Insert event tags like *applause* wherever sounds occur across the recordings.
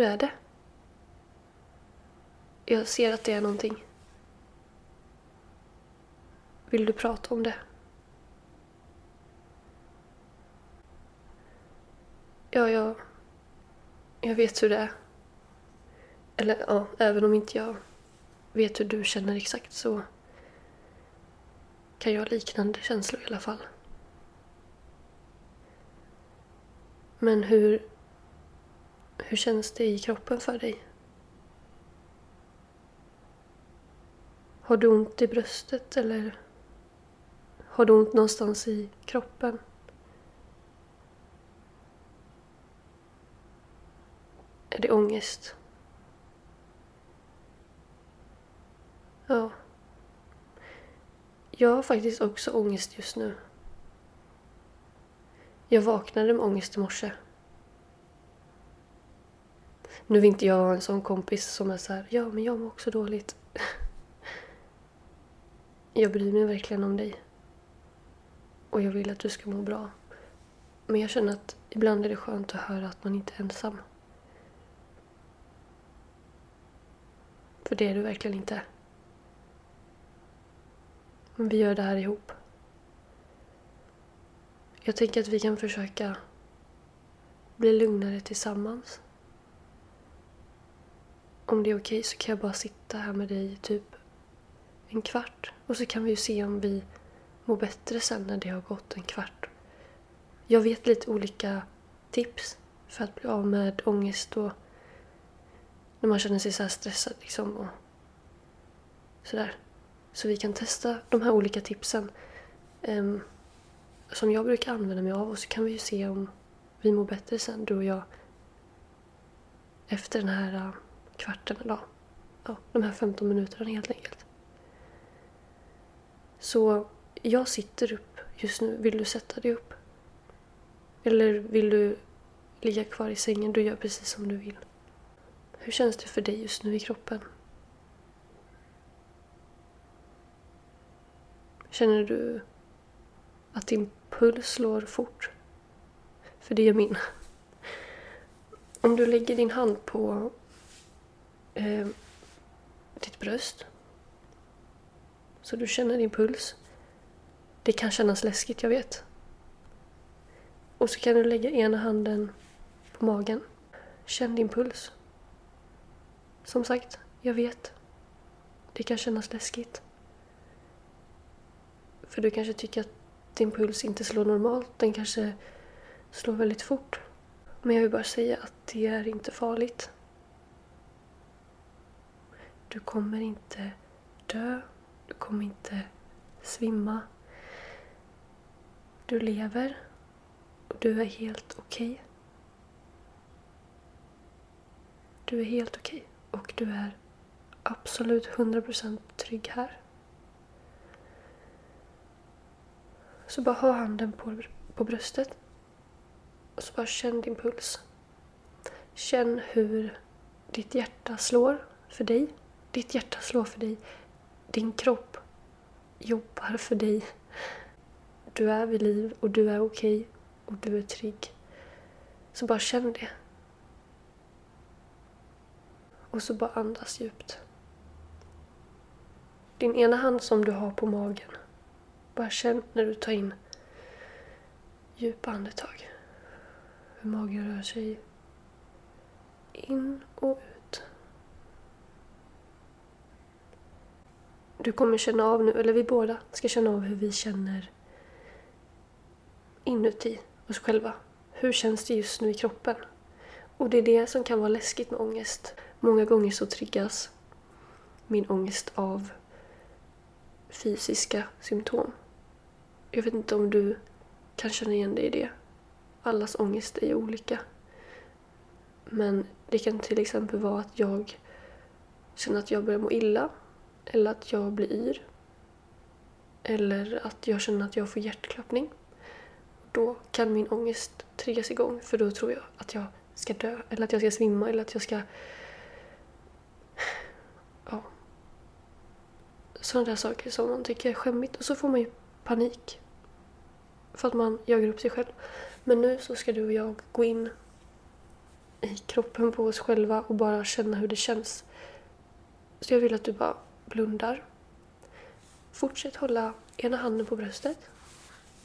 Hur är det? Jag ser att det är någonting. Vill du prata om det? Ja, jag... Jag vet hur det är. Eller ja, även om inte jag vet hur du känner exakt så kan jag ha liknande känslor i alla fall. Men hur hur känns det i kroppen för dig? Har du ont i bröstet eller har du ont någonstans i kroppen? Är det ångest? Ja. Jag har faktiskt också ångest just nu. Jag vaknade med ångest i morse. Nu vill inte jag ha en sån kompis som är så här, ja men jag mår också dåligt. *laughs* Jag bryr mig verkligen om dig. Och jag vill att du ska må bra. Men jag känner att ibland är det skönt att höra att man inte är ensam. För det är du verkligen inte. Men vi gör det här ihop. Jag tänker att vi kan försöka bli lugnare tillsammans. Om det är okej så kan jag bara sitta här med dig i typ en kvart. Och så kan vi ju se om vi mår bättre sen när det har gått en kvart. Jag vet lite olika tips för att bli av med ångest och när man känner sig så stressad liksom och sådär. Så vi kan testa de här olika tipsen um, som jag brukar använda mig av och så kan vi ju se om vi mår bättre sen, du och jag. Efter den här uh, kvarten eller ja, de här 15 minuterna helt enkelt. Så jag sitter upp just nu. Vill du sätta dig upp? Eller vill du ligga kvar i sängen? Du gör precis som du vill. Hur känns det för dig just nu i kroppen? Känner du att din puls slår fort? För det gör min. Om du lägger din hand på eh, ditt bröst. Så du känner din puls. Det kan kännas läskigt, jag vet. Och så kan du lägga ena handen på magen. Känn din puls. Som sagt, jag vet. Det kan kännas läskigt. För du kanske tycker att din puls inte slår normalt. Den kanske slår väldigt fort. Men jag vill bara säga att det är inte farligt. Du kommer inte dö. Du kommer inte svimma. Du lever. Och du är helt okej. Okay. Du är helt okej. Okay. Och du är absolut 100% trygg här. Så bara ha handen på, på bröstet. Och så bara känn din puls. Känn hur ditt hjärta slår för dig. Ditt hjärta slår för dig. Din kropp jobbar för dig. Du är vid liv och du är okej okay och du är trygg. Så bara känn det. Och så bara andas djupt. Din ena hand som du har på magen. Bara känn när du tar in djupa andetag. Hur magen rör sig in och ut. Du kommer känna av nu, eller vi båda ska känna av hur vi känner inuti oss själva. Hur känns det just nu i kroppen? Och det är det som kan vara läskigt med ångest. Många gånger så triggas min ångest av fysiska symptom. Jag vet inte om du kan känna igen dig i det. Allas ångest är ju olika. Men det kan till exempel vara att jag känner att jag börjar må illa. Eller att jag blir yr. Eller att jag känner att jag får hjärtklappning. Då kan min ångest triggas igång för då tror jag att jag ska dö. Eller att jag ska svimma eller att jag ska... Ja. Sådana där saker som man tycker är skämmigt. Och så får man ju panik. För att man jagar upp sig själv. Men nu så ska du och jag gå in i kroppen på oss själva och bara känna hur det känns. Så jag vill att du bara blundar. Fortsätt hålla ena handen på bröstet.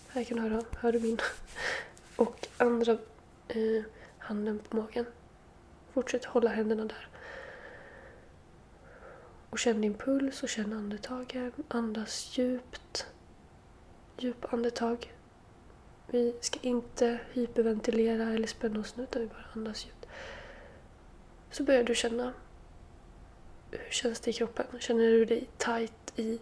Här kan du höra, hör du min? *laughs* Och andra eh, handen på magen. Fortsätt hålla händerna där. Och känn din puls och känn andetagen. Andas djupt. Djupa andetag. Vi ska inte hyperventilera eller spänna oss nu utan vi bara andas djupt. Så börjar du känna hur känns det i kroppen? Känner du dig tight i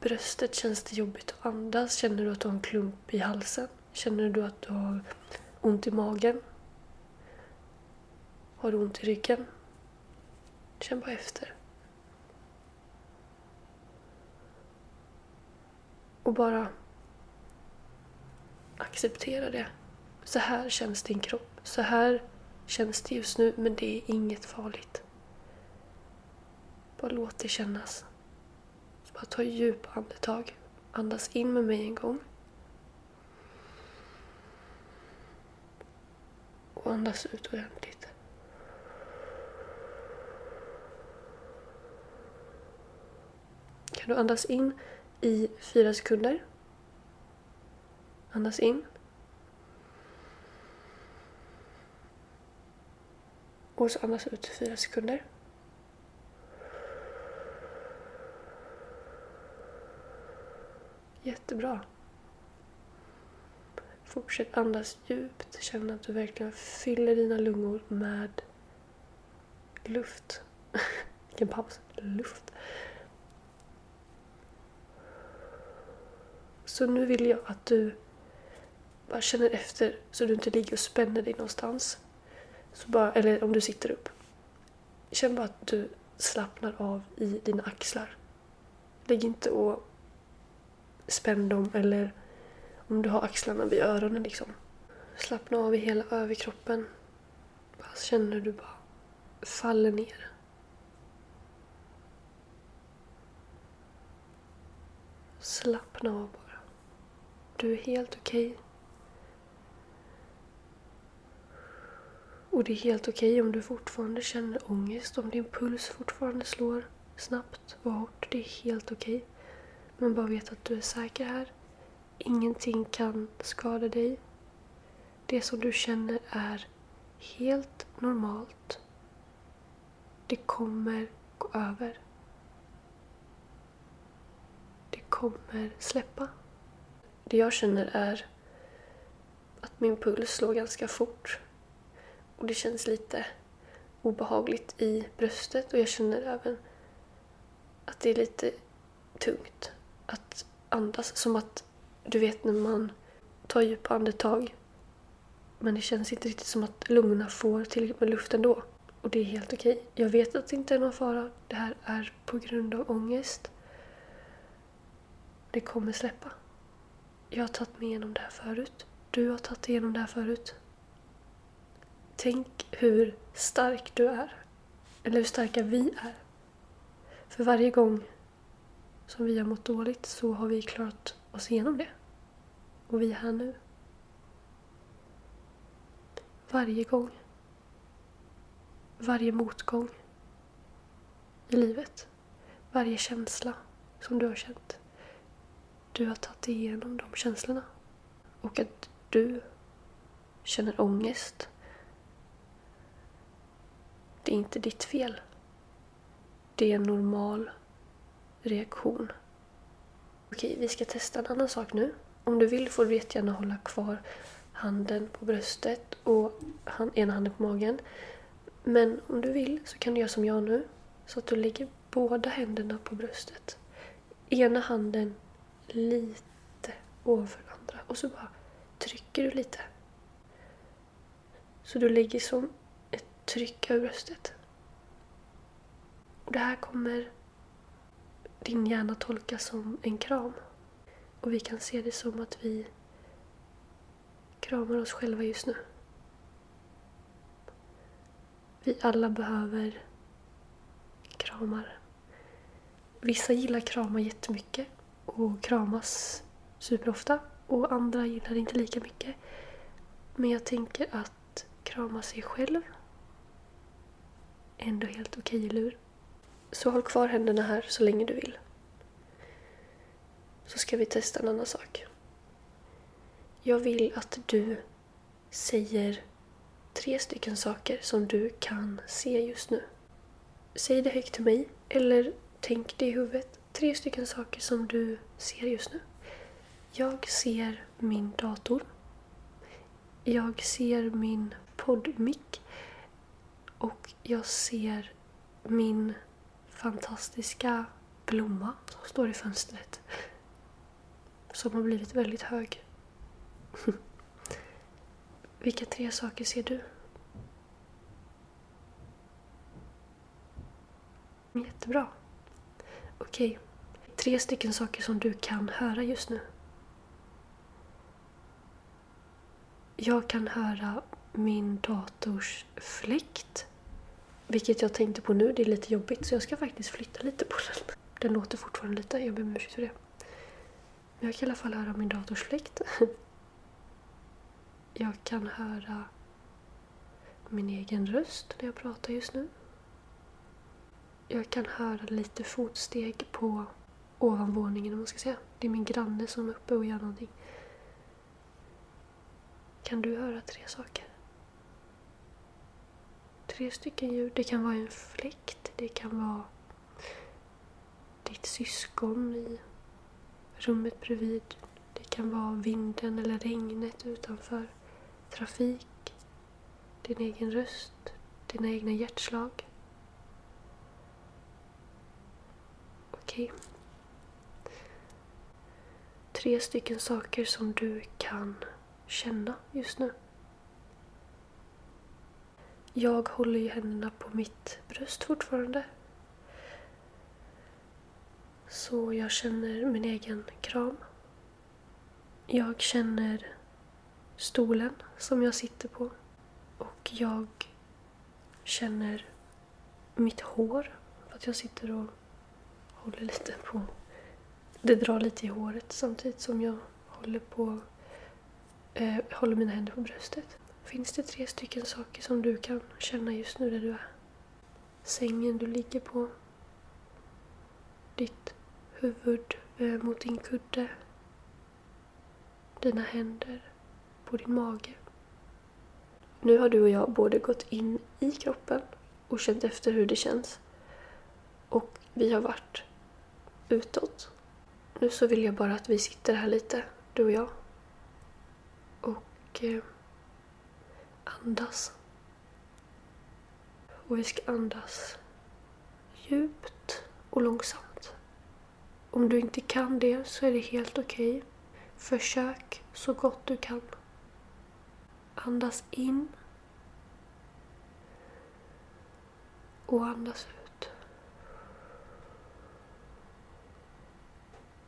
bröstet? Känns det jobbigt att andas? Känner du att du har en klump i halsen? Känner du att du har ont i magen? Har du ont i ryggen? Känn bara efter. Och bara acceptera det. Så här känns din kropp. Så här känns det just nu, men det är inget farligt. Bara låt det kännas. Bara ta djupa andetag. Andas in med mig en gång. Och andas ut ordentligt. Kan du andas in i fyra sekunder? Andas in. Och så andas ut i fyra sekunder. Jättebra. Fortsätt andas djupt. Känn att du verkligen fyller dina lungor med luft. *laughs* Vilken paus. Luft. Så nu vill jag att du bara känner efter så du inte ligger och spänner dig någonstans. Så bara, eller om du sitter upp. Känn bara att du slappnar av i dina axlar. Lägg inte och spänn dem eller om du har axlarna vid öronen liksom. Slappna av i hela överkroppen. Bara känner hur du bara faller ner. Slappna av bara. Du är helt okej. Okay. Och det är helt okej okay om du fortfarande känner ångest, om din puls fortfarande slår snabbt och hårt. Det är helt okej. Okay. Men bara vet att du är säker här. Ingenting kan skada dig. Det som du känner är helt normalt. Det kommer gå över. Det kommer släppa. Det jag känner är att min puls slår ganska fort. Och det känns lite obehagligt i bröstet och jag känner även att det är lite tungt att andas. Som att, du vet när man tar djupa andetag men det känns inte riktigt som att lungorna får tillräckligt med luft ändå. Och det är helt okej. Jag vet att det inte är någon fara. Det här är på grund av ångest. Det kommer släppa. Jag har tagit mig igenom det här förut. Du har tagit igenom det här förut. Tänk hur stark du är. Eller hur starka vi är. För varje gång som vi har mått dåligt så har vi klarat oss igenom det. Och vi är här nu. Varje gång. Varje motgång i livet. Varje känsla som du har känt. Du har tagit igenom de känslorna. Och att du känner ångest. Det är inte ditt fel. Det är en normal reaktion. Okej, vi ska testa en annan sak nu. Om du vill får du jättegärna hålla kvar handen på bröstet och hand, ena handen på magen. Men om du vill så kan du göra som jag nu. Så att du lägger båda händerna på bröstet. Ena handen lite ovanför den andra och så bara trycker du lite. Så du lägger som ett tryck över bröstet. Och det här kommer din hjärna tolka som en kram. Och vi kan se det som att vi kramar oss själva just nu. Vi alla behöver kramar. Vissa gillar kramar jättemycket och kramas superofta och andra gillar det inte lika mycket. Men jag tänker att krama sig själv är ändå helt okej, okay, lur. Så håll kvar händerna här så länge du vill. Så ska vi testa en annan sak. Jag vill att du säger tre stycken saker som du kan se just nu. Säg det högt till mig eller tänk det i huvudet. Tre stycken saker som du ser just nu. Jag ser min dator. Jag ser min poddmick. Och jag ser min fantastiska blomma som står i fönstret. Som har blivit väldigt hög. *laughs* Vilka tre saker ser du? Jättebra. Okej. Tre stycken saker som du kan höra just nu. Jag kan höra min dators fläkt. Vilket jag tänkte på nu, det är lite jobbigt så jag ska faktiskt flytta lite på den. Den låter fortfarande lite, jag ber om ursäkt för det. Men jag kan i alla fall höra min dators fläkt. Jag kan höra min egen röst när jag pratar just nu. Jag kan höra lite fotsteg på ovanvåningen om man ska säga. Det är min granne som är uppe och gör någonting. Kan du höra tre saker? Tre stycken djur. Det kan vara en fläkt. Det kan vara ditt syskon i rummet bredvid. Det kan vara vinden eller regnet utanför. Trafik. Din egen röst. Dina egna hjärtslag. Okej. Okay. Tre stycken saker som du kan känna just nu. Jag håller ju händerna på mitt bröst fortfarande. Så jag känner min egen kram. Jag känner stolen som jag sitter på. Och jag känner mitt hår. För att jag sitter och håller lite på... Det drar lite i håret samtidigt som jag håller på... Eh, håller mina händer på bröstet. Finns det tre stycken saker som du kan känna just nu där du är? Sängen du ligger på. Ditt huvud eh, mot din kudde. Dina händer på din mage. Nu har du och jag både gått in i kroppen och känt efter hur det känns. Och vi har varit utåt. Nu så vill jag bara att vi sitter här lite, du och jag. Och eh, andas. Och vi ska andas djupt och långsamt. Om du inte kan det så är det helt okej. Okay. Försök så gott du kan. Andas in. Och andas ut.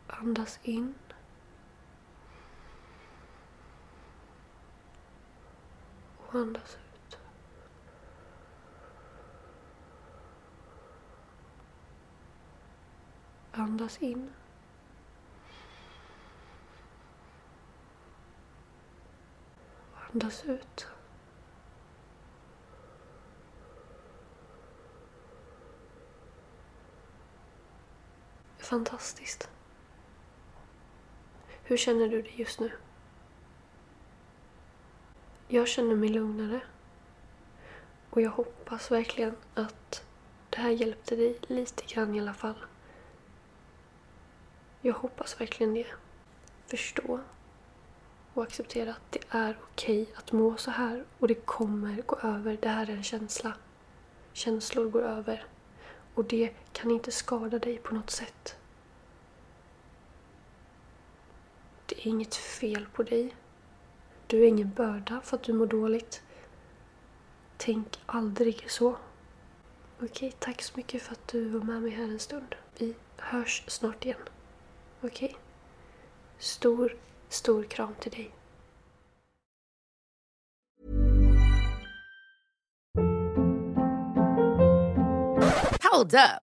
Andas in. Och andas ut. Andas in. Andas ut. Fantastiskt. Hur känner du dig just nu? Jag känner mig lugnare. Och jag hoppas verkligen att det här hjälpte dig lite grann i alla fall. Jag hoppas verkligen det. Förstå och acceptera att det är okej att må så här och det kommer gå över. Det här är en känsla. Känslor går över och det kan inte skada dig på något sätt. Det är inget fel på dig. Du är ingen börda för att du mår dåligt. Tänk aldrig så. Okej, tack så mycket för att du var med mig här en stund. Vi hörs snart igen. Okej? Stor, stor kram till dig. Hold up.